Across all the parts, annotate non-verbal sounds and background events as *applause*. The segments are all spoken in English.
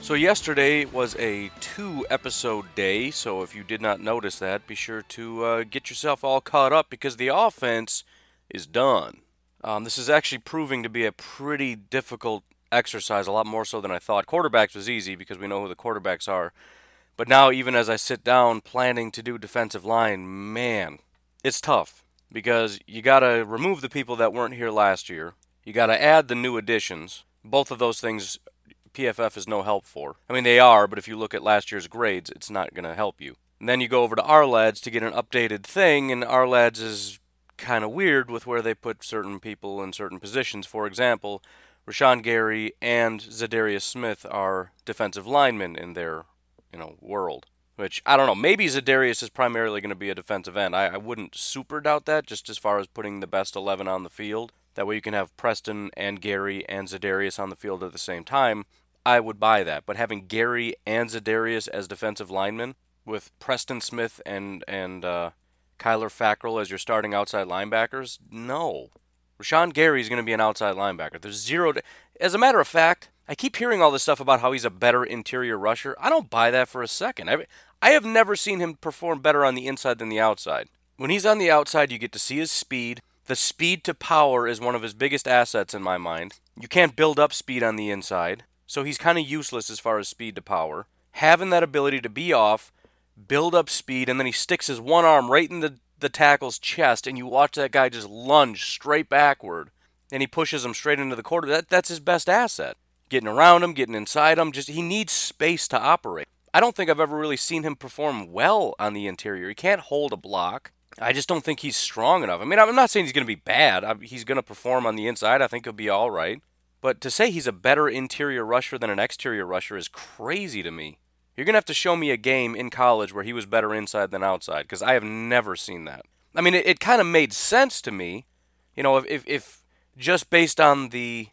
So, yesterday was a two episode day, so if you did not notice that, be sure to uh, get yourself all caught up because the offense is done. Um, this is actually proving to be a pretty difficult exercise, a lot more so than I thought. Quarterbacks was easy because we know who the quarterbacks are. But now, even as I sit down planning to do defensive line, man, it's tough because you got to remove the people that weren't here last year. You got to add the new additions. Both of those things PFF is no help for. I mean, they are, but if you look at last year's grades, it's not going to help you. And then you go over to Ourlads to get an updated thing, and Ourlads is kind of weird with where they put certain people in certain positions. For example, Rashan Gary and Za'Darius Smith are defensive linemen in their, you know, world. Which I don't know. Maybe Za'Darius is primarily going to be a defensive end. I, I wouldn't super doubt that, just as far as putting the best eleven on the field. That way you can have Preston and Gary and Za'Darius on the field at the same time. I would buy that. But having Gary and Za'Darius as defensive linemen with Preston Smith and and uh, Kyler Fackrell as your starting outside linebackers, no. Rashan Gary is going to be an outside linebacker. There's zero. To, as a matter of fact, I keep hearing all this stuff about how he's a better interior rusher. I don't buy that for a second. I, I have never seen him perform better on the inside than the outside. When he's on the outside, you get to see his speed. The speed to power is one of his biggest assets in my mind. You can't build up speed on the inside, so he's kind of useless as far as speed to power. Having that ability to be off, build up speed, and then he sticks his one arm right in the, the tackle's chest, and you watch that guy just lunge straight backward, and he pushes him straight into the quarter. That, that's his best asset. Getting around him, getting inside him, just he needs space to operate. I don't think I've ever really seen him perform well on the interior. He can't hold a block. I just don't think he's strong enough. I mean, I'm not saying he's going to be bad. He's going to perform on the inside. I think he'll be all right. But to say he's a better interior rusher than an exterior rusher is crazy to me. You're going to have to show me a game in college where he was better inside than outside because I have never seen that. I mean, it, it kind of made sense to me, you know, if, if, if just based on the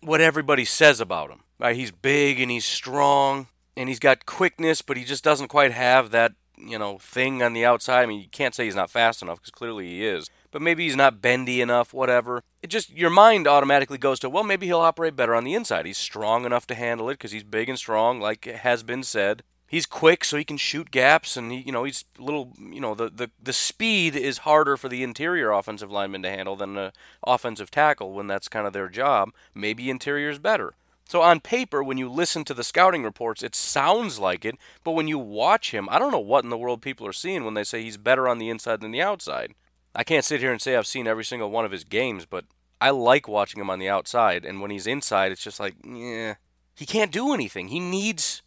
what everybody says about him. Right? He's big and he's strong and he's got quickness, but he just doesn't quite have that you know, thing on the outside. I mean, you can't say he's not fast enough because clearly he is. But maybe he's not bendy enough, whatever. It just, your mind automatically goes to, well, maybe he'll operate better on the inside. He's strong enough to handle it because he's big and strong, like has been said. He's quick, so he can shoot gaps, and he, you know he's little. You know the, the the speed is harder for the interior offensive lineman to handle than the offensive tackle when that's kind of their job. Maybe interior is better. So on paper, when you listen to the scouting reports, it sounds like it, but when you watch him, I don't know what in the world people are seeing when they say he's better on the inside than the outside. I can't sit here and say I've seen every single one of his games, but I like watching him on the outside, and when he's inside, it's just like, yeah, he can't do anything. He needs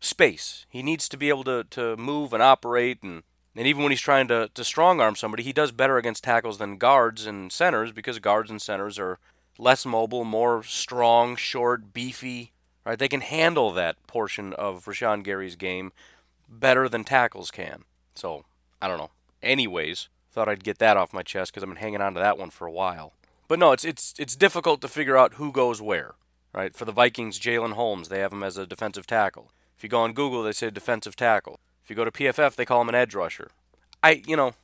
space. He needs to be able to, to move and operate, and, and even when he's trying to, to strong arm somebody, he does better against tackles than guards and centers because guards and centers are less mobile, more strong, short, beefy. Right? They can handle that portion of Rashan Gary's game better than tackles can. So, I don't know. Anyways, thought I'd get that off my chest because I've been hanging on to that one for a while. But no, it's it's it's difficult to figure out who goes where. Right? For the Vikings, Jalen Holmes, they have him as a defensive tackle. If you go on Google, they say defensive tackle. If you go to PFF, they call him an edge rusher. I, you know,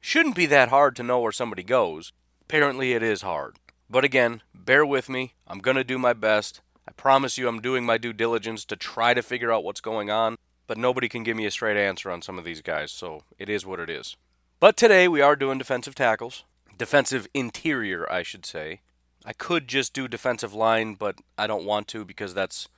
shouldn't be that hard to know where somebody goes. Apparently, it is hard. But again, bear with me. I'm going to do my best. I promise you I'm doing my due diligence to try to figure out what's going on, but nobody can give me a straight answer on some of these guys, so it is what it is. But today we are doing defensive tackles. Defensive interior, I should say. I could just do defensive line, but I don't want to because that's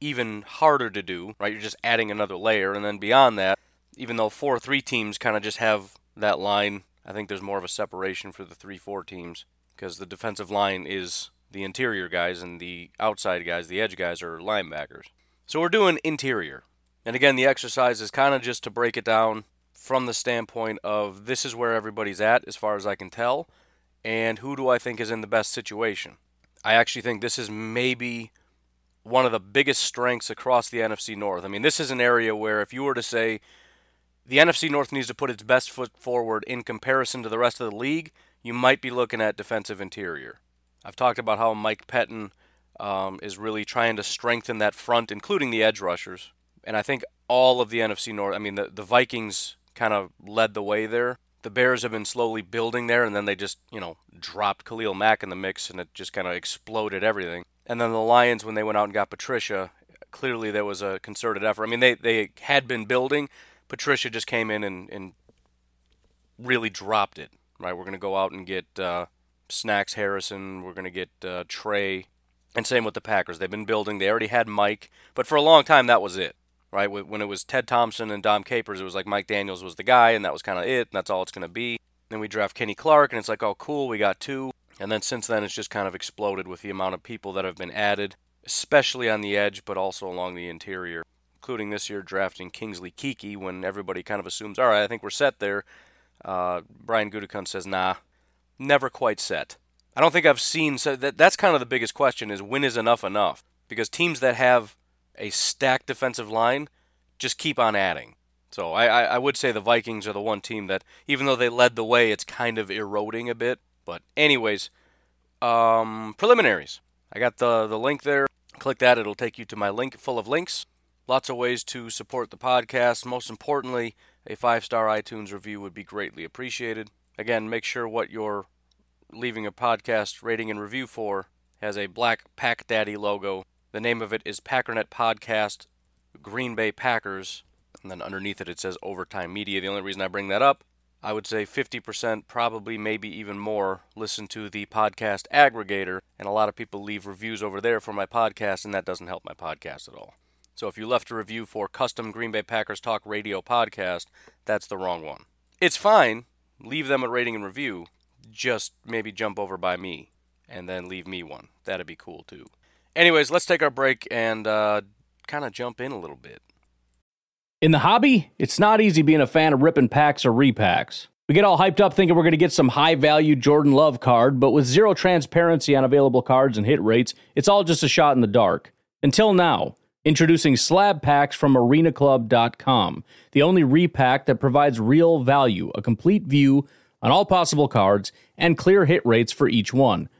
even harder to do, right? You're just adding another layer, and then beyond that, even though 4 3 teams kind of just have that line, I think there's more of a separation for the 3 4 teams because the defensive line is the interior guys and the outside guys, the edge guys, are linebackers. So we're doing interior. And again, the exercise is kind of just to break it down from the standpoint of this is where everybody's at as far as I can tell, and who do I think is in the best situation. I actually think this is maybe one of the biggest strengths across the NFC North. I mean, this is an area where if you were to say the NFC North needs to put its best foot forward in comparison to the rest of the league, you might be looking at defensive interior. I've talked about how Mike Pettine um, is really trying to strengthen that front, including the edge rushers. And I think all of the NFC North, I mean, the, the Vikings kind of led the way there. The Bears have been slowly building there, and then they just, you know, dropped Khalil Mack in the mix, and it just kind of exploded everything. And then the Lions, when they went out and got Patricia, clearly there was a concerted effort. I mean, they, they had been building. Patricia just came in and, and really dropped it, right? We're going to go out and get uh, Snacks Harrison. We're going to get uh, Trey. And same with the Packers. They've been building. They already had Mike. But for a long time, that was it, right? When it was Ted Thompson and Dom Capers, it was like Mike Daniels was the guy, and that was kind of it, and that's all it's going to be. Then we draft Kenny Clark, and it's like, oh, cool, we got two. And then since then, it's just kind of exploded with the amount of people that have been added, especially on the edge, but also along the interior, including this year drafting Kingsley Keke when everybody kind of assumes, all right, I think we're set there. Uh, Brian Gutekunst says, nah, never quite set. I don't think I've seen so that that's kind of the biggest question is when is enough enough? Because teams that have a stacked defensive line just keep on adding. So I, I would say the Vikings are the one team that even though they led the way, it's kind of eroding a bit. But anyways, um, preliminaries. I got the the link there. Click that; it'll take you to my link full of links. Lots of ways to support the podcast. Most importantly, a five star iTunes review would be greatly appreciated. Again, make sure what you're leaving a podcast rating and review for has a black Pack Daddy logo. The name of it is Packernet Podcast Green Bay Packers. And then underneath it, it says Overtime Media. The only reason I bring that up I would say 50%, probably maybe even more, listen to the podcast aggregator, and a lot of people leave reviews over there for my podcast, and that doesn't help my podcast at all. So if you left a review for Custom Green Bay Packers Talk Radio podcast, that's the wrong one. It's fine, leave them a rating and review, just maybe jump over by me and then leave me one. That'd be cool too. Anyways, let's take our break and uh, kind of jump in a little bit. In the hobby, it's not easy being a fan of ripping packs or repacks. We get all hyped up thinking we're going to get some high value Jordan Love card, but with zero transparency on available cards and hit rates, it's all just a shot in the dark. Until now, introducing slab packs from arenaclub.com, the only repack that provides real value, a complete view on all possible cards, and clear hit rates for each one.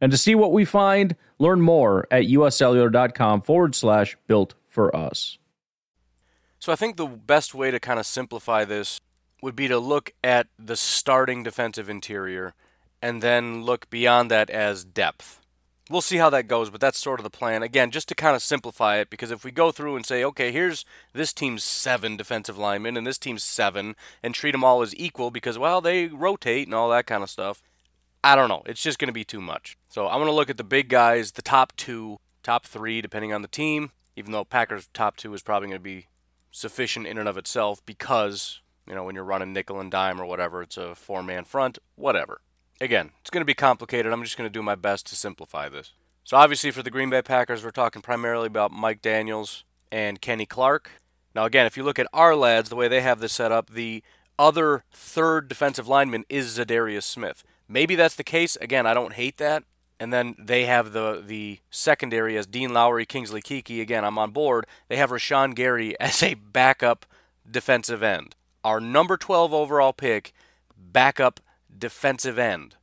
And to see what we find, learn more at uscellular.com forward slash built for us. So I think the best way to kind of simplify this would be to look at the starting defensive interior and then look beyond that as depth. We'll see how that goes, but that's sort of the plan. Again, just to kind of simplify it, because if we go through and say, okay, here's this team's seven defensive linemen and this team's seven, and treat them all as equal because, well, they rotate and all that kind of stuff, I don't know. It's just going to be too much. So I'm going to look at the big guys, the top two, top three, depending on the team, even though Packers' top two is probably going to be sufficient in and of itself because, you know, when you're running nickel and dime or whatever, it's a four man front, whatever. Again, it's going to be complicated. I'm just going to do my best to simplify this. So, obviously, for the Green Bay Packers, we're talking primarily about Mike Daniels and Kenny Clark. Now, again, if you look at Ourlads, the way they have this set up, the other third defensive lineman is Za'Darius Smith. Maybe that's the case. Again, I don't hate that. And then they have the the secondary as Dean Lowry, Kingsley Keke. Again, I'm on board. They have Rashan Gary *laughs* as a backup defensive end. Our number 12 overall pick, backup defensive end.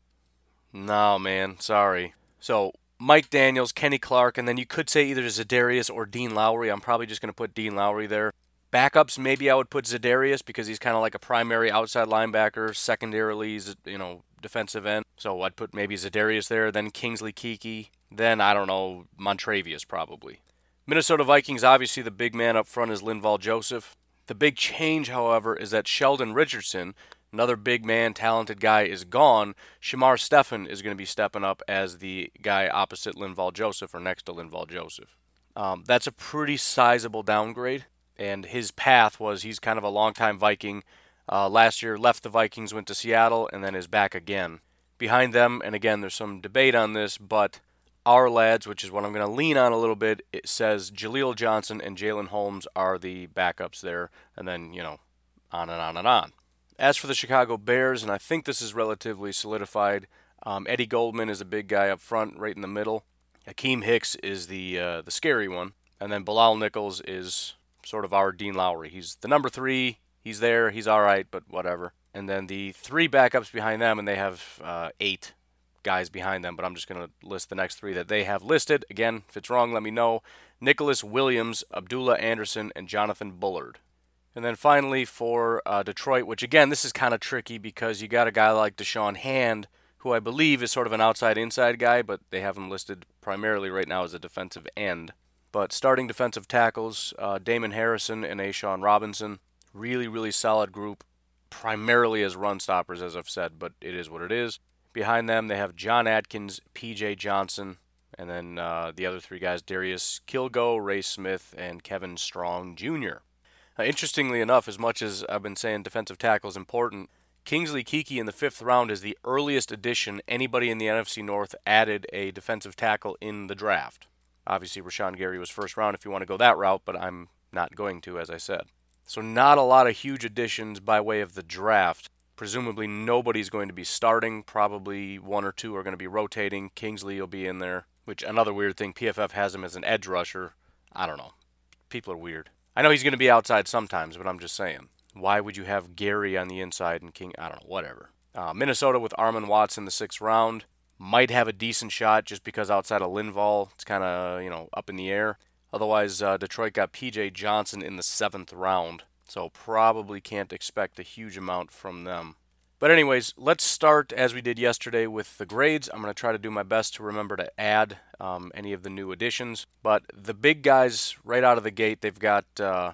No, man, sorry. So Mike Daniels, Kenny Clark, and then you could say either Za'Darius or Dean Lowry. I'm probably just going to put Dean Lowry there. Backups, maybe I would put Za'Darius because he's kind of like a primary outside linebacker. Secondarily, he's, you know, defensive end. So I'd put maybe Za'Darius there, then Kingsley Keke, then I don't know, Montravius probably. Minnesota Vikings, obviously the big man up front is Linval Joseph. The big change, however, is that Sheldon Richardson, another big man, talented guy, is gone. Shamar Stephen is going to be stepping up as the guy opposite Linval Joseph or next to Linval Joseph. Um, that's a pretty sizable downgrade, and his path was he's kind of a longtime Viking uh, last year, left the Vikings, went to Seattle, and then is back again. Behind them, and again, there's some debate on this, but Ourlads, which is what I'm going to lean on a little bit, it says Jaleel Johnson and Jalen Holmes are the backups there, and then, you know, on and on and on. As for the Chicago Bears, and I think this is relatively solidified, um, Eddie Goldman is a big guy up front, right in the middle. Akiem Hicks is the uh, the scary one, and then Bilal Nichols is sort of our Dean Lowry. He's the number three. He's there. He's all right, but whatever. And then the three backups behind them, and they have uh, eight guys behind them, but I'm just going to list the next three that they have listed. Again, if it's wrong, let me know. Nicholas Williams, Abdullah Anderson, and Jonathan Bullard. And then finally for uh, Detroit, which again, this is kind of tricky because you got a guy like Da'Shawn Hand, who I believe is sort of an outside inside guy, but they have him listed primarily right now as a defensive end. But starting defensive tackles, uh, Damon Harrison and A'Shawn Robinson. Really, really solid group, primarily as run stoppers, as I've said, but it is what it is. Behind them, they have John Atkins, P.J. Johnson, and then uh, the other three guys Darius Kilgo, Ray Smith, and Kevin Strong Jr. Uh, interestingly enough, as much as I've been saying defensive tackle is important, Kingsley Keke in the fifth round is the earliest addition anybody in the NFC North added a defensive tackle in the draft. Obviously, Rashan Gary was first round if you want to go that route, but I'm not going to, as I said. So, not a lot of huge additions by way of the draft. Presumably, nobody's going to be starting. Probably one or two are going to be rotating. Kingsley will be in there, which another weird thing. PFF has him as an edge rusher. I don't know. People are weird. I know he's going to be outside sometimes, but I'm just saying. Why would you have Gary on the inside and King? I don't know. Whatever. Uh, Minnesota with Armon Watts in the sixth round might have a decent shot just because outside of Linval, it's kind of you know up in the air. Otherwise, uh, Detroit got P.J. Johnson in the seventh round, so probably can't expect a huge amount from them. But, anyways, let's start as we did yesterday with the grades. I'm going to try to do my best to remember to add um, any of the new additions. But the big guys, right out of the gate, they've got uh,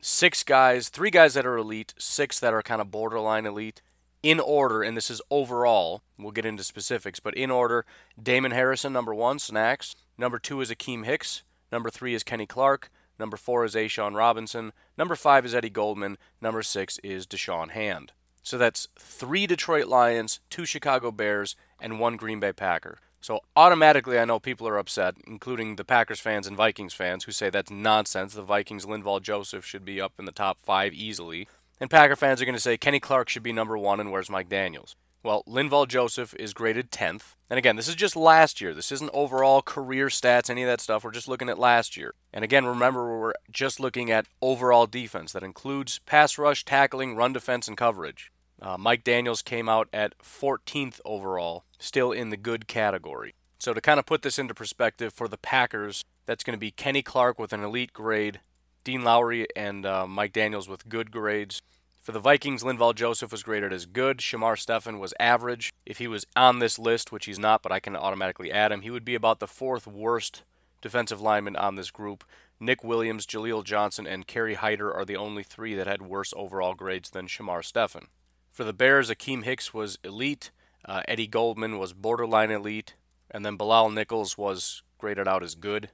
six guys, three guys that are elite, six that are kind of borderline elite. In order, and this is overall, we'll get into specifics, but in order Damon Harrison, number one, snacks. Number two is Akiem Hicks. Number three is Kenny Clark. Number four is A'Shawn Robinson. Number five is Eddie Goldman. Number six is Da'Shawn Hand. So that's three Detroit Lions, two Chicago Bears, and one Green Bay Packer. So automatically, I know people are upset, including the Packers fans and Vikings fans, who say that's nonsense. The Vikings, Linval Joseph, should be up in the top five easily. And Packer fans are going to say Kenny Clark should be number one, and where's Mike Daniels? Well, Linval Joseph is graded 10th. And again, this is just last year. This isn't overall career stats, any of that stuff. We're just looking at last year. And again, remember, we're just looking at overall defense. That includes pass rush, tackling, run defense, and coverage. Uh, Mike Daniels came out at 14th overall, still in the good category. So, to kind of put this into perspective for the Packers, that's going to be Kenny Clark with an elite grade, Dean Lowry and uh, Mike Daniels with good grades, for the Vikings, Linval Joseph was graded as good. Shamar Stephen was average. If he was on this list, which he's not, but I can automatically add him, he would be about the fourth worst defensive lineman on this group. Nick Williams, Jaleel Johnson, and Kerry Hyder are the only three that had worse overall grades than Shamar Stephen. For the Bears, Akiem Hicks was elite. Uh, Eddie Goldman was borderline elite. And then Bilal Nichols was graded out as good.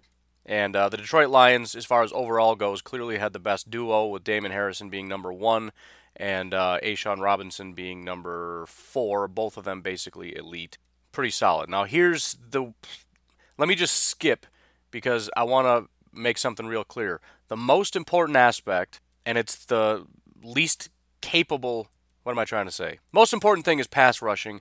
And uh, the Detroit Lions, as far as overall goes, clearly had the best duo, with Damon Harrison being number one and uh, A'Shawn Robinson being number four. Both of them basically elite. Pretty solid. Now, here's the. Let me just skip because I want to make something real clear. The most important aspect, and it's the least capable. What am I trying to say? Most important thing is pass rushing,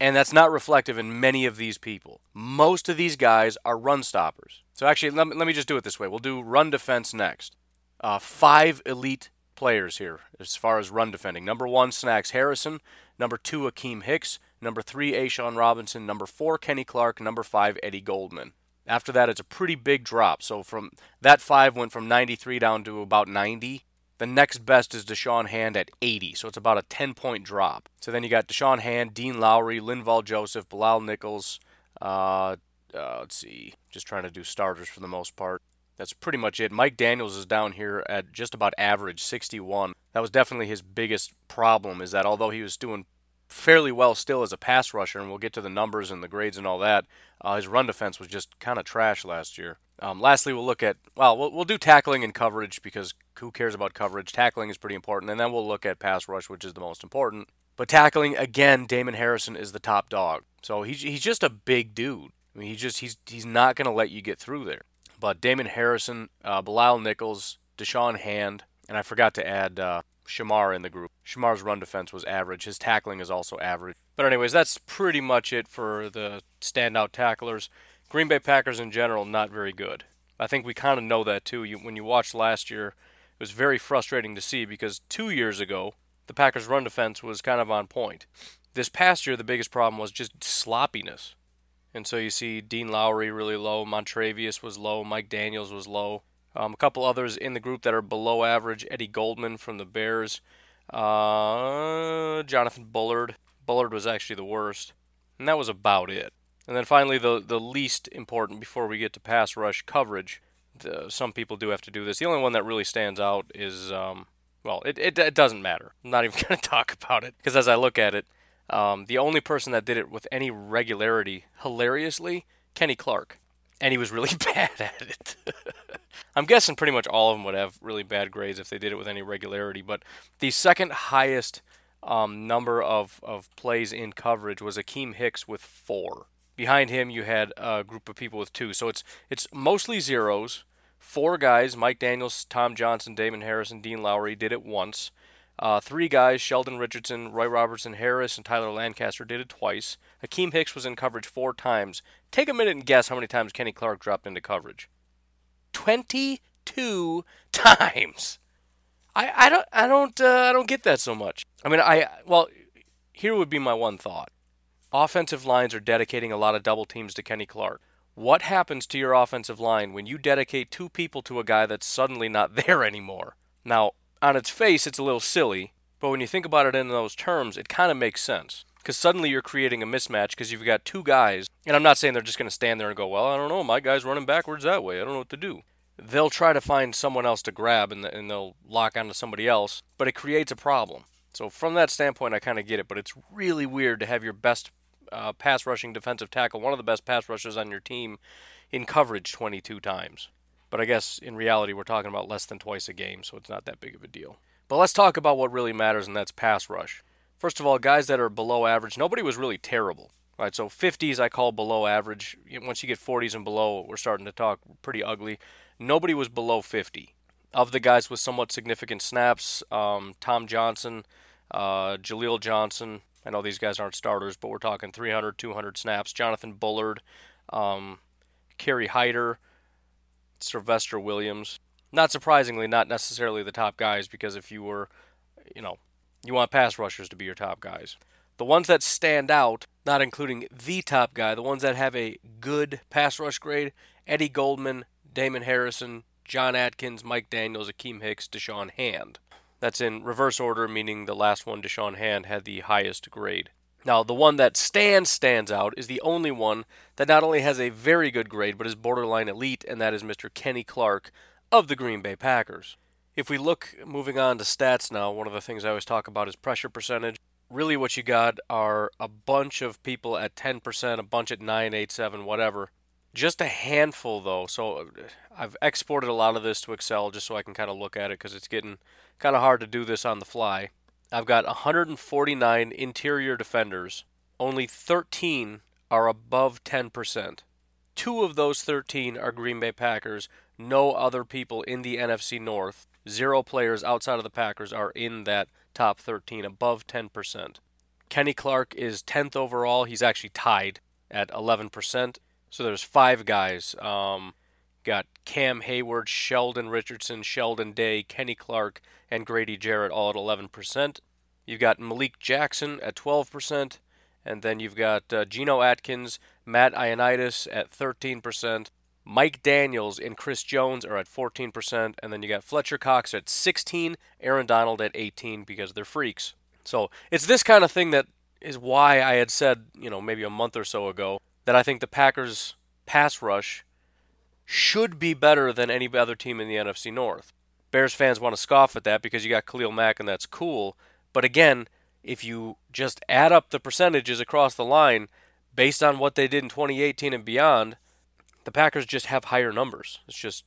and that's not reflective in many of these people. Most of these guys are run stoppers. So actually, let me, let me just do it this way. We'll do run defense next. Uh, five elite players here as far as run defending. Number one, Snacks Harrison. Number two, Akiem Hicks. Number three, A'Shawn Robinson. Number four, Kenny Clark. Number five, Eddie Goldman. After that, it's a pretty big drop. So from that five went from 93 down to about 90. The next best is Da'Shawn Hand at 80, so it's about a 10 point drop. So then you got Da'Shawn Hand, Dean Lowry, Linval Joseph, Bilal Nichols. Uh, uh, let's see, just trying to do starters for the most part. That's pretty much it. Mike Daniels is down here at just about average, 61. That was definitely his biggest problem, is that although he was doing fairly well still as a pass rusher, and we'll get to the numbers and the grades and all that, uh, his run defense was just kind of trash last year. Um, lastly, we'll look at well, well, we'll do tackling and coverage because who cares about coverage? Tackling is pretty important, and then we'll look at pass rush, which is the most important. But tackling again, Damon Harrison is the top dog. So he's he's just a big dude. I mean, he just he's he's not going to let you get through there. But Damon Harrison, uh, Bilal Nichols, Da'Shawn Hand, and I forgot to add uh, Shamar in the group. Shamar's run defense was average. His tackling is also average. But anyways, that's pretty much it for the standout tacklers. Green Bay Packers in general, not very good. I think we kind of know that too. You, when you watched last year, it was very frustrating to see because two years ago, the Packers' run defense was kind of on point. This past year, the biggest problem was just sloppiness. And so you see Dean Lowry really low, Montravius was low, Mike Daniels was low. Um, a couple others in the group that are below average Eddie Goldman from the Bears, uh, Jonathan Bullard. Bullard was actually the worst. And that was about it. And then finally, the the least important before we get to pass rush coverage. The, some people do have to do this. The only one that really stands out is, um, well, it, it, it, doesn't matter. I'm not even *laughs* going to talk about it because as I look at it, um, the only person that did it with any regularity, hilariously, Kenny Clark. And he was really *laughs* bad at it. *laughs* I'm guessing pretty much all of them would have really bad grades if they did it with any regularity. But the second highest um, number of, of plays in coverage was Akiem Hicks with four. Behind him, you had a group of people with two. So it's it's mostly zeros. Four guys: Mike Daniels, Tom Johnson, Damon Harrison, Dean Lowry did it once. Uh, three guys: Sheldon Richardson, Roy Robertson Harris, and Tyler Lancaster did it twice. Akiem Hicks was in coverage four times. Take a minute and guess how many times Kenny Clark dropped into coverage. Twenty-two times. I, I don't I don't uh, I don't get that so much. I mean I well here would be my one thought offensive lines are dedicating a lot of double teams to Kenny Clark. What happens to your offensive line when you dedicate two people to a guy that's suddenly not *laughs* there anymore? Now, on its face, it's a little silly, but when you think about it in those terms, it kind of makes sense. Because suddenly you're creating a mismatch because you've got two guys, and I'm not saying they're just going to stand there and go, well, I don't know, my guy's running backwards that way. I don't know what to do. They'll try to find someone else to grab and, and they'll lock onto somebody else, but it creates a problem. So from that standpoint, I kind of get it, but it's really weird to have your best uh, pass rushing defensive tackle, one of the best pass rushers on your team, in coverage 22 times. But I guess in reality, we're talking about less than twice a game, so it's not that big of a deal. But let's talk about what really matters, and that's pass rush. First of all, guys that are below average, nobody was really terrible. Right, so 50s I call below average. Once you get 40s and below, we're starting to talk pretty ugly. Nobody was below 50. Of the guys with somewhat significant snaps, um, Tom Johnson, uh, Jaleel Johnson. I know these guys aren't starters, but we're talking 300, 200 snaps. Jonathan Bullard, um, Kerry Hyder, Sylvester Williams. Not surprisingly, not necessarily the top guys because if you were, you know, you want pass rushers to be your top guys. The ones that stand out, not including the top guy, the ones that have a good pass rush grade Eddie Goldman, Damon Harrison, John Atkins, Mike Daniels, Akiem Hicks, Da'Shawn Hand. That's in reverse order, meaning the last one, Da'Shawn Hand, had the highest grade. Now, the one that stands stands out is the only one that not only has a very good grade, but is borderline elite, and that is Mr. Kenny Clark of the Green Bay Packers. If we look, moving on to stats now, one of the things I always talk about is pressure percentage. Really, what you got are a bunch of people at 10%, a bunch at 9, 8, 7, whatever. Just a handful, though. So uh, I've exported a lot of this to Excel just so I can kind of look at it because it's getting kind of hard to do this on the fly. I've got 149 interior defenders. Only 13 are above 10%. Two of those 13 are Green Bay Packers. No other people in the NFC North, zero players outside of the Packers, are in that top 13, above 10%. Kenny Clark is 10th overall. He's actually tied at 11%. So there's five guys. Um, got Cam Hayward, Sheldon Richardson, Sheldon Day, Kenny Clark, and Grady Jarrett all at 11%. You've got Malik Jackson at 12%. And then you've got uh, Geno Atkins, Matt Ioannidis at 13%. Mike Daniels and Chris Jones are at 14%. And then you got Fletcher Cox at 16, Aaron Donald at 18 because they're freaks. So it's this kind of thing that is why I had said, you know, maybe a month or so ago, that I think the Packers' pass rush should be better than any other team in the NFC North. Bears fans want to scoff at that because you got Khalil Mack and that's cool. But again, if you just add up the percentages across the line based on what they did in 2018 and beyond, the Packers just have higher numbers. It's just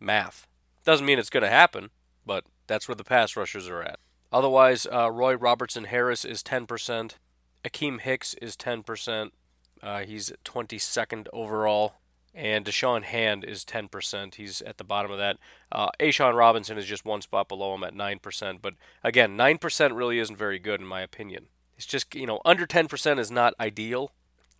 math. Doesn't mean it's going to happen, but that's where the pass rushers are at. Otherwise, uh, Roy Robertson Harris is 10%. Akiem Hicks is 10%. Uh, he's 22nd overall. And Da'Shawn Hand is 10%. He's at the bottom of that. Uh, A'Shawn Robinson is just one spot below him at 9%. But again, 9% really isn't very good in my opinion. It's just, you know, under 10% is not ideal.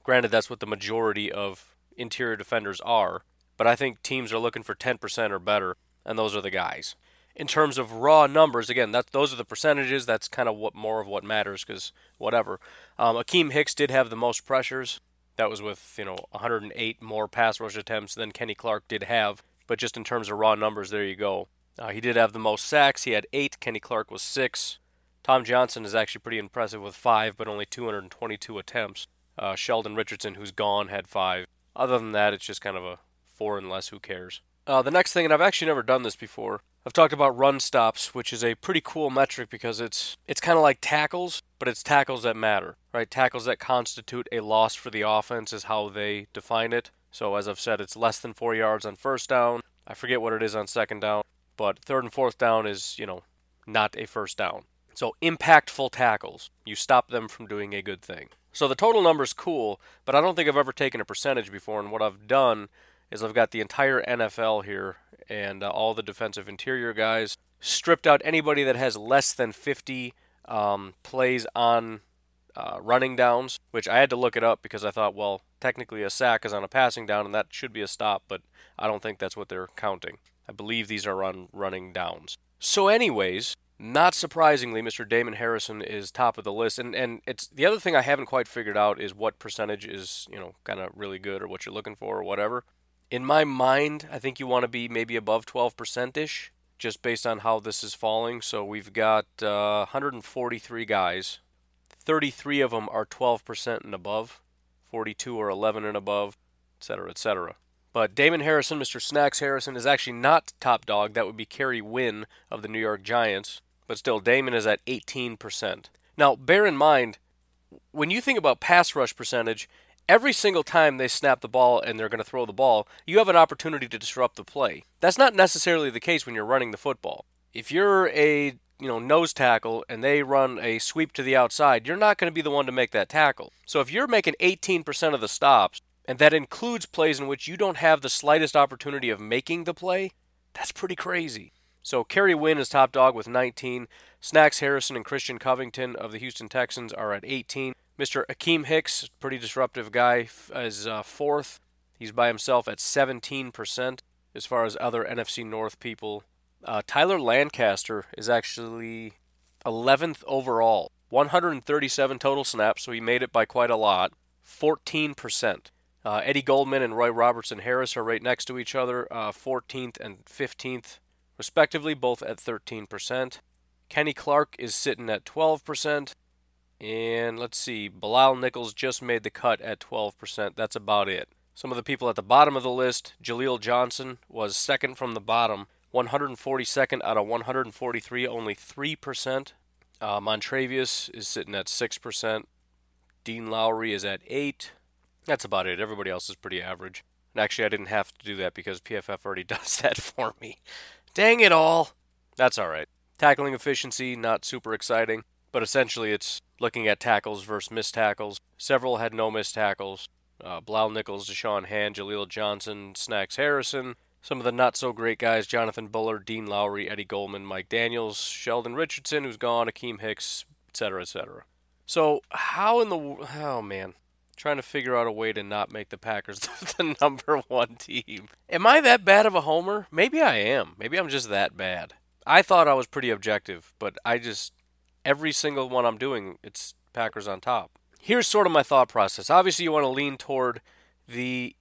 Granted, that's what the majority of interior defenders are. But I think teams are looking for 10% or better, and those are the guys. In terms of raw numbers, again, that those are the percentages. That's kind of what more of what matters, because whatever. Um, Akiem Hicks did have the most pressures. That was with you know 108 more pass rush attempts than Kenny Clark did have. But just in terms of raw numbers, there you go. Uh, he did have the most sacks. He had eight. Kenny Clark was six. Tom Johnson is actually pretty impressive with five, but only 222 attempts. Uh, Sheldon Richardson, who's gone, had five. Other than that, it's just kind of a four and less. Who cares? Uh, the next thing, and I've actually never done this before. I've talked about run stops, which is a pretty cool metric because it's it's kind of like tackles, but it's tackles that matter, right? Tackles that constitute a loss for the offense is how they define it. So as I've said, it's less than four yards on first down. I forget what it is on second down, but third and fourth down is you know not a first down. So impactful tackles, you stop them from doing a good thing. So the total number is cool, but I don't think I've ever taken a percentage before. And what I've done is I've got the entire NFL here and uh, all the defensive interior guys. Stripped out anybody that has less than 50 um, plays on uh, running downs, which I had to look it up because I thought, well, technically a sack is on a passing down and that should be a stop, but I don't think that's what they're counting. I believe these are on running downs. So, anyways, not surprisingly, Mr. Damon Harrison is top of the list, and and it's the other thing I haven't quite figured out is what percentage is you know kind of really good or what you're looking for or whatever in my mind, I think you want to be maybe above 12% ish, just based on how this is falling. So we've got uh, 143 guys. 33 of them are 12% and above, 42 are 11 and above, etc., etc. But Damon Harrison, Mr. Snacks Harrison, is actually not top dog. That would be Kerry Wynn of the New York Giants. But still, Damon is at 18%. Now, bear in mind, when you think about pass rush percentage, every single time they snap the ball and they're going to throw the ball, you have an opportunity to disrupt the play. That's not necessarily the case when you're running the football. If you're a you know nose tackle and they run a sweep to the outside, you're not going to be the one to make that tackle. So if you're making 18% of the stops, and that includes plays in which you don't have the slightest opportunity of making the play, that's pretty crazy. So Kerry Wynn is top dog with 19. Snacks Harrison and Christian Covington of the Houston Texans are at 18. Mr. Akiem Hicks, pretty disruptive guy, is uh, fourth. He's by himself at 17% as far as other NFC North people. Uh, Tyler Lancaster is actually 11th overall, 137 total snaps, so he made it by quite a lot, 14%. Uh, Eddie Goldman and Roy Robertson Harris are right next to each other, uh, 14th and 15th, respectively, both at 13%. Kenny Clark is sitting at 12%. And let's see, Bilal Nichols just made the cut at 12%. That's about it. Some of the people at the bottom of the list, Jaleel Johnson was second from the bottom, 142nd out of 143, only 3%. Uh, Montravius is sitting at 6%. Dean Lowry is at 8 That's about it. Everybody else is pretty average. And actually, I didn't have to do that because PFF already *laughs* does that for me. Dang it all! That's alright. Tackling efficiency, not super exciting, but essentially it's looking at tackles versus missed tackles. Several had no missed tackles. Uh, Bilal Nichols, Da'Shawn Hand, Jaleel Johnson, Snacks Harrison, Some of the not so great guys Jonathan Bullard, Dean Lowry, Eddie Goldman, Mike Daniels, Sheldon Richardson, who's gone, Akiem Hicks, etc., etc. So, how in the. Oh, man. Trying to figure out a way to not make the Packers *laughs* the number one team. Am I that bad of a homer? Maybe I am. Maybe I'm just that bad. I thought I was pretty objective, but I just. Every single one I'm doing, it's Packers on top. Here's sort of my thought process. Obviously, you want to lean toward the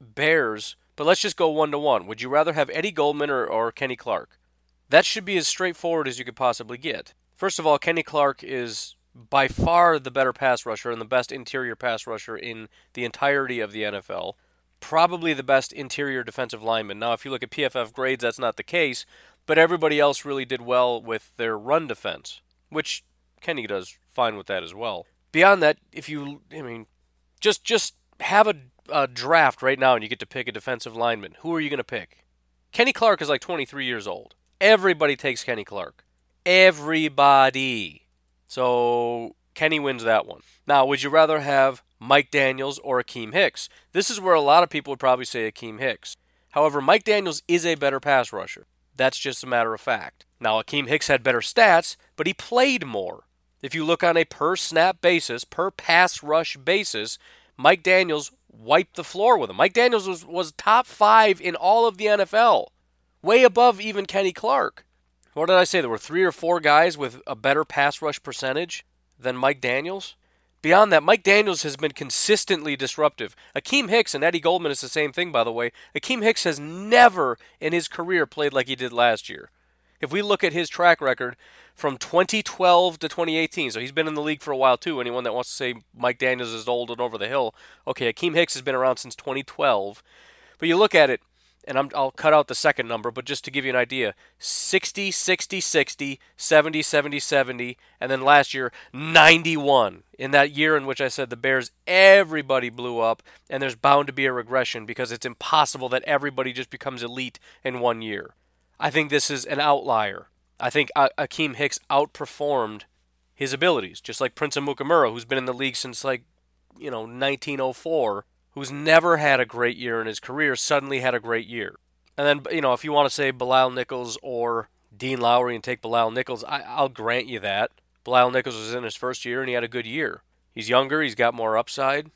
Bears but let's just go one to one. Would you rather have Eddie Goldman or, or Kenny Clark? That should be as straightforward as you could possibly get. First of all, Kenny Clark is by far the better pass rusher and the best interior pass rusher in the entirety of the NFL. Probably the best interior defensive lineman. Now, if you look at PFF grades, that's not the case, but everybody else really did well with their run defense, which Kenny does fine with that as well. Beyond that, if you, I mean, just just have a a draft right now and you get to pick a defensive lineman, who are you going to pick? Kenny Clark is like 23 years old. Everybody takes Kenny Clark. Everybody. So Kenny wins that one. Now, would you rather have Mike Daniels or Akiem Hicks? This is where a lot of people would probably say Akiem Hicks. However, Mike Daniels is a better pass rusher. That's just a matter of fact. Now, Akiem Hicks had better stats, but he played more. If you look on a per snap basis, per pass rush basis, Mike Daniels wiped the floor with him. Mike Daniels was, was top five in all of the NFL, way above even Kenny Clark. What did I say? There were three or four guys with a better pass rush percentage than Mike Daniels. Beyond that, Mike Daniels has been consistently disruptive. Akiem Hicks and Eddie Goldman is the same thing, by the way. Akiem Hicks has never in his career played like he did last year. If we look at his track record, from 2012 to 2018. So he's been in the league for a while too. Anyone that wants to say Mike Daniels is old and over the hill, okay, Akiem Hicks has been around since 2012. But you look at it, and i will cut out the second number, but just to give you an idea 60, 60, 60, 70, 70, 70, and then last year 91. In that year in which I said the Bears, everybody blew up, and there's bound to be a regression because it's impossible that everybody just becomes elite in one year. I think this is an outlier. I think uh, Akiem Hicks outperformed his abilities, just like Prince Amukamara, who's been in the league since like you know 1904, who's never had a great year in his career, suddenly had a great year. And then you know if you want to say Bilal Nichols or Dean Lowry and take Bilal Nichols, I, I'll grant you that. Bilal Nichols was in his first year and he had a good year. He's younger, he's got more upside.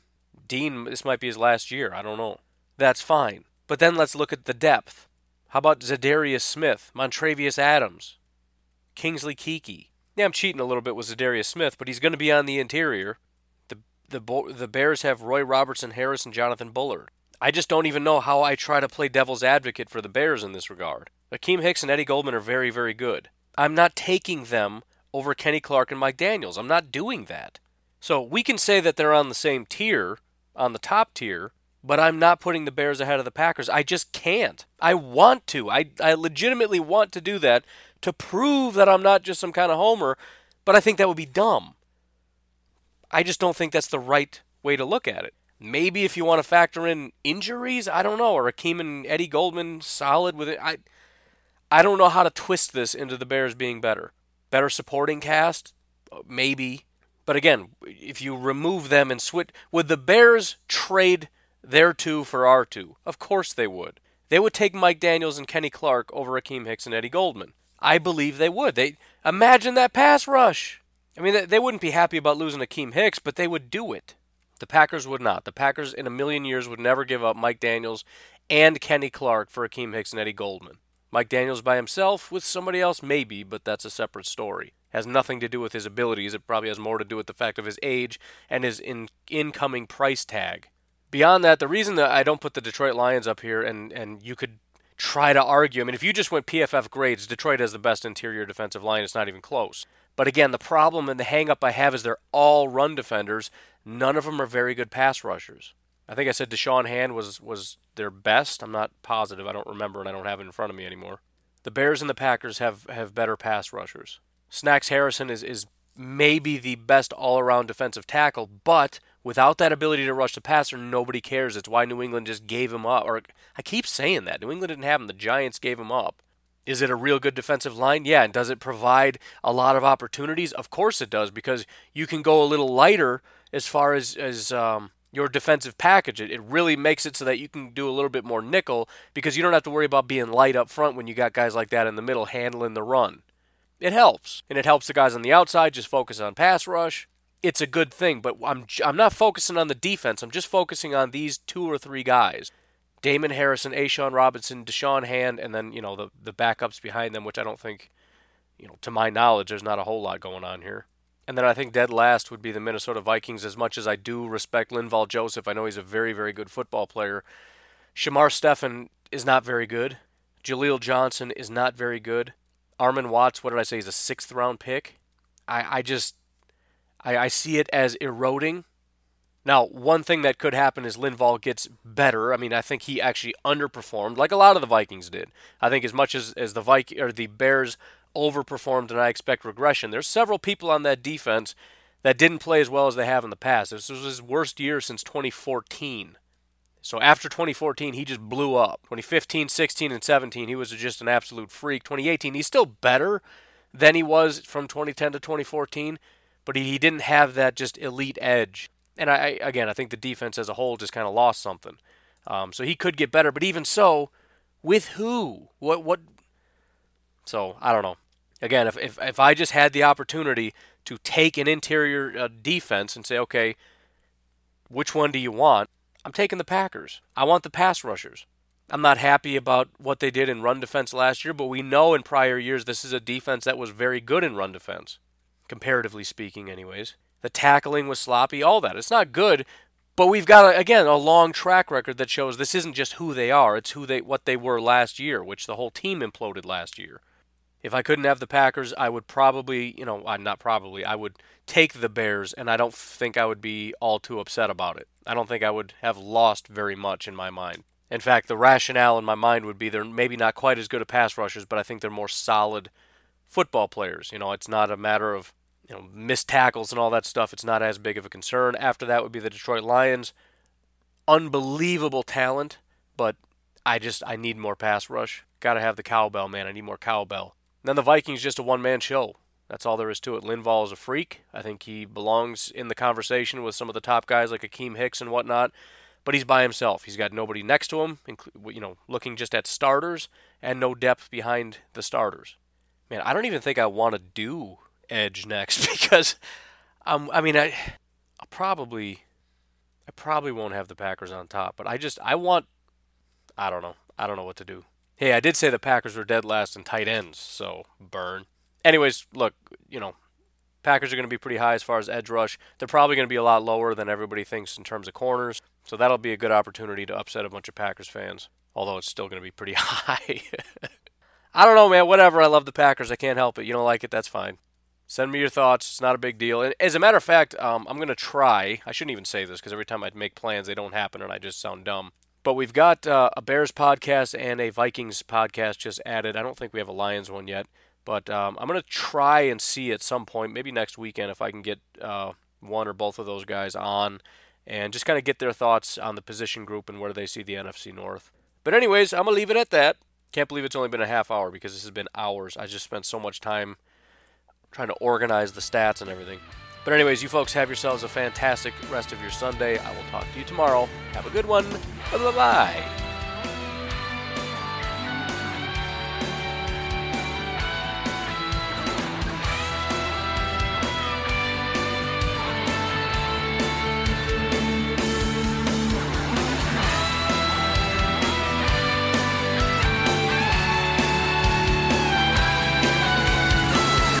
Dean, this might be his last year. I don't know. That's fine. But then let's look at the depth. How about Za'Darius Smith, Montravius Adams, Kingsley Keke? Yeah, I'm cheating a little bit with Za'Darius Smith, but he's going to be on the interior. The the Bears have Roy Robertson Harris and Jonathan Bullard. I just don't even know how I try to play devil's advocate for the Bears in this regard. Akiem Hicks and Eddie Goldman are very, very good. I'm not taking them over Kenny Clark and Mike Daniels. I'm not doing that. So we can say that they're on the same tier, on the top tier, but I'm not putting the Bears ahead of the Packers. I just can't. I want to. I, I legitimately want to do that to prove that I'm not just some kind of homer, but I think that would be dumb. I just don't think that's the right way to look at it. Maybe if you want to factor in injuries, I don't know, or Akiem and Eddie Goldman solid with it. I I don't know how to twist this into the Bears being better. Better supporting cast, maybe. But again, if you remove them and switch, would the Bears trade their two for our two? Of course they would. They would take Mike Daniels and Kenny Clark over Akiem Hicks and Eddie Goldman. I believe they would. They imagine that pass rush. I mean, they wouldn't be happy about losing Akiem Hicks, but they would do it. The Packers would not. The Packers, in a million years, would never give up Mike Daniels and Kenny Clark for Akiem Hicks and Eddie Goldman. Mike Daniels by himself with somebody else, maybe, but that's a separate story. Has nothing to do with his abilities. It probably has more to do with the fact of his age and his in- incoming price tag. Beyond that, the reason that I don't put the Detroit Lions up here, and, and you could try to argue. I mean, if you just went PFF grades, Detroit has the best interior defensive line. It's not even close. But again, the problem and the hangup I have is they're all run defenders. None of them are very good pass rushers. I think I said Da'Shawn Hand was was their best. I'm not positive. I don't remember, and I don't have it in front of me anymore. The Bears and the Packers have have better pass rushers. Snacks Harrison is is maybe the best all around defensive tackle, but Without that ability to rush the passer, nobody cares. It's why New England just gave him up. Or I keep saying that. New England didn't have him. The Giants gave him up. Is it a real good defensive line? Yeah. And does it provide a lot of opportunities? Of course it does, because you can go a little lighter as far as, as um, your defensive package. It, it really makes it so that you can do a little bit more nickel because you don't have to worry about being light up front when you got guys like that in the middle handling the run. It helps. And it helps the guys on the outside just focus on pass rush. It's a good thing, but I'm, I'm not focusing on the defense. I'm just focusing on these two or three guys. Damon Harrison, A'Shawn Robinson, Da'Shawn Hand, and then, you know, the, the backups behind them, which I don't think, you know, to my knowledge, there's not a whole lot going on here. And then I think dead last would be the Minnesota Vikings. As much as I do respect Linval Joseph, I know he's a very, very good football player. Shamar Stephen is not very good. Jaleel Johnson is not very good. Armon Watts, what did I say? He's a sixth round pick. I, I just I, I see it as eroding now, one thing that could happen is Linval gets better. I mean, I think he actually underperformed, like a lot of the Vikings did. I think as much as, as the Viking or the Bears overperformed, and I expect regression. There's several people on that defense that didn't play as well as they have in the past. This was his worst year since 2014. So after 2014, he just blew up. 2015, 16, and 17, he was just an absolute freak. 2018, he's still better than he was from 2010 to 2014, but he, he didn't have that just elite edge and I again, I think the defense as a whole just kind of lost something. Um, so he could get better, but even so, with who? What what? So I don't know. Again, if if, if I just had the opportunity to take an interior uh, defense and say, okay, which one do you want? I'm taking the Packers. I want the pass rushers. I'm not happy about what they did in run defense last year, but we know in prior years this is a defense that was very good in run defense, comparatively speaking, anyways. The tackling was sloppy, all that. It's not good, but we've got again a long track record that shows this isn't just who they are; it's who they what they were last year, which the whole team imploded last year. If I couldn't have the Packers, I would probably, you know, I'm not probably, I would take the Bears, and I don't think I would be all too upset about it. I don't think I would have lost very much in my mind. In fact, the rationale in my mind would be they're maybe not quite as good at pass rushers, but I think they're more solid football players. You know, it's not a matter of you know, missed tackles and all that stuff, it's not as big of a concern. After that would be the Detroit Lions. Unbelievable talent, but I just I need more pass rush. Got to have the cowbell, man. I need more cowbell. And then the Vikings just a one man show. That's all there is to it. Linval is a freak. I think he belongs in the conversation with some of the top guys like Akiem Hicks and whatnot. But he's by himself. He's got nobody next to him. You know, looking just at starters and no depth behind the starters. Man, I don't even think I want to do edge next *laughs* because um, I mean I i probably I probably won't have the Packers on top, but I just I want I don't know. I don't know what to do. Hey, I did say the Packers were dead last in tight ends, so burn. Anyways, look, you know, Packers are going to be pretty high as far as edge rush. They're probably going to be a lot lower than everybody thinks in terms of corners. So that'll be a good opportunity to upset a bunch of Packers fans, although it's still going to be pretty *laughs* high. *laughs* I don't know, man. Whatever. I love the Packers. I can't help it. You don't like it, that's fine. Send me your thoughts. It's not a big deal. And as a matter of fact, um, I'm going to try. I shouldn't even say this because every time I make plans, they don't happen and I just sound dumb. But we've got uh, a Bears podcast and a Vikings podcast just added. I don't think we have a Lions one yet. But um, I'm going to try and see at some point, maybe next weekend, if I can get uh, one or both of those guys on and just kind of get their thoughts on the position group and where they see the NFC North. But, anyways, I'm going to leave it at that. Can't believe it's only been a half hour because this has been hours. I just spent so much time trying to organize the stats and everything. But, anyways, you folks have yourselves a fantastic rest of your Sunday. I will talk to you tomorrow. Have a good one. Bye bye.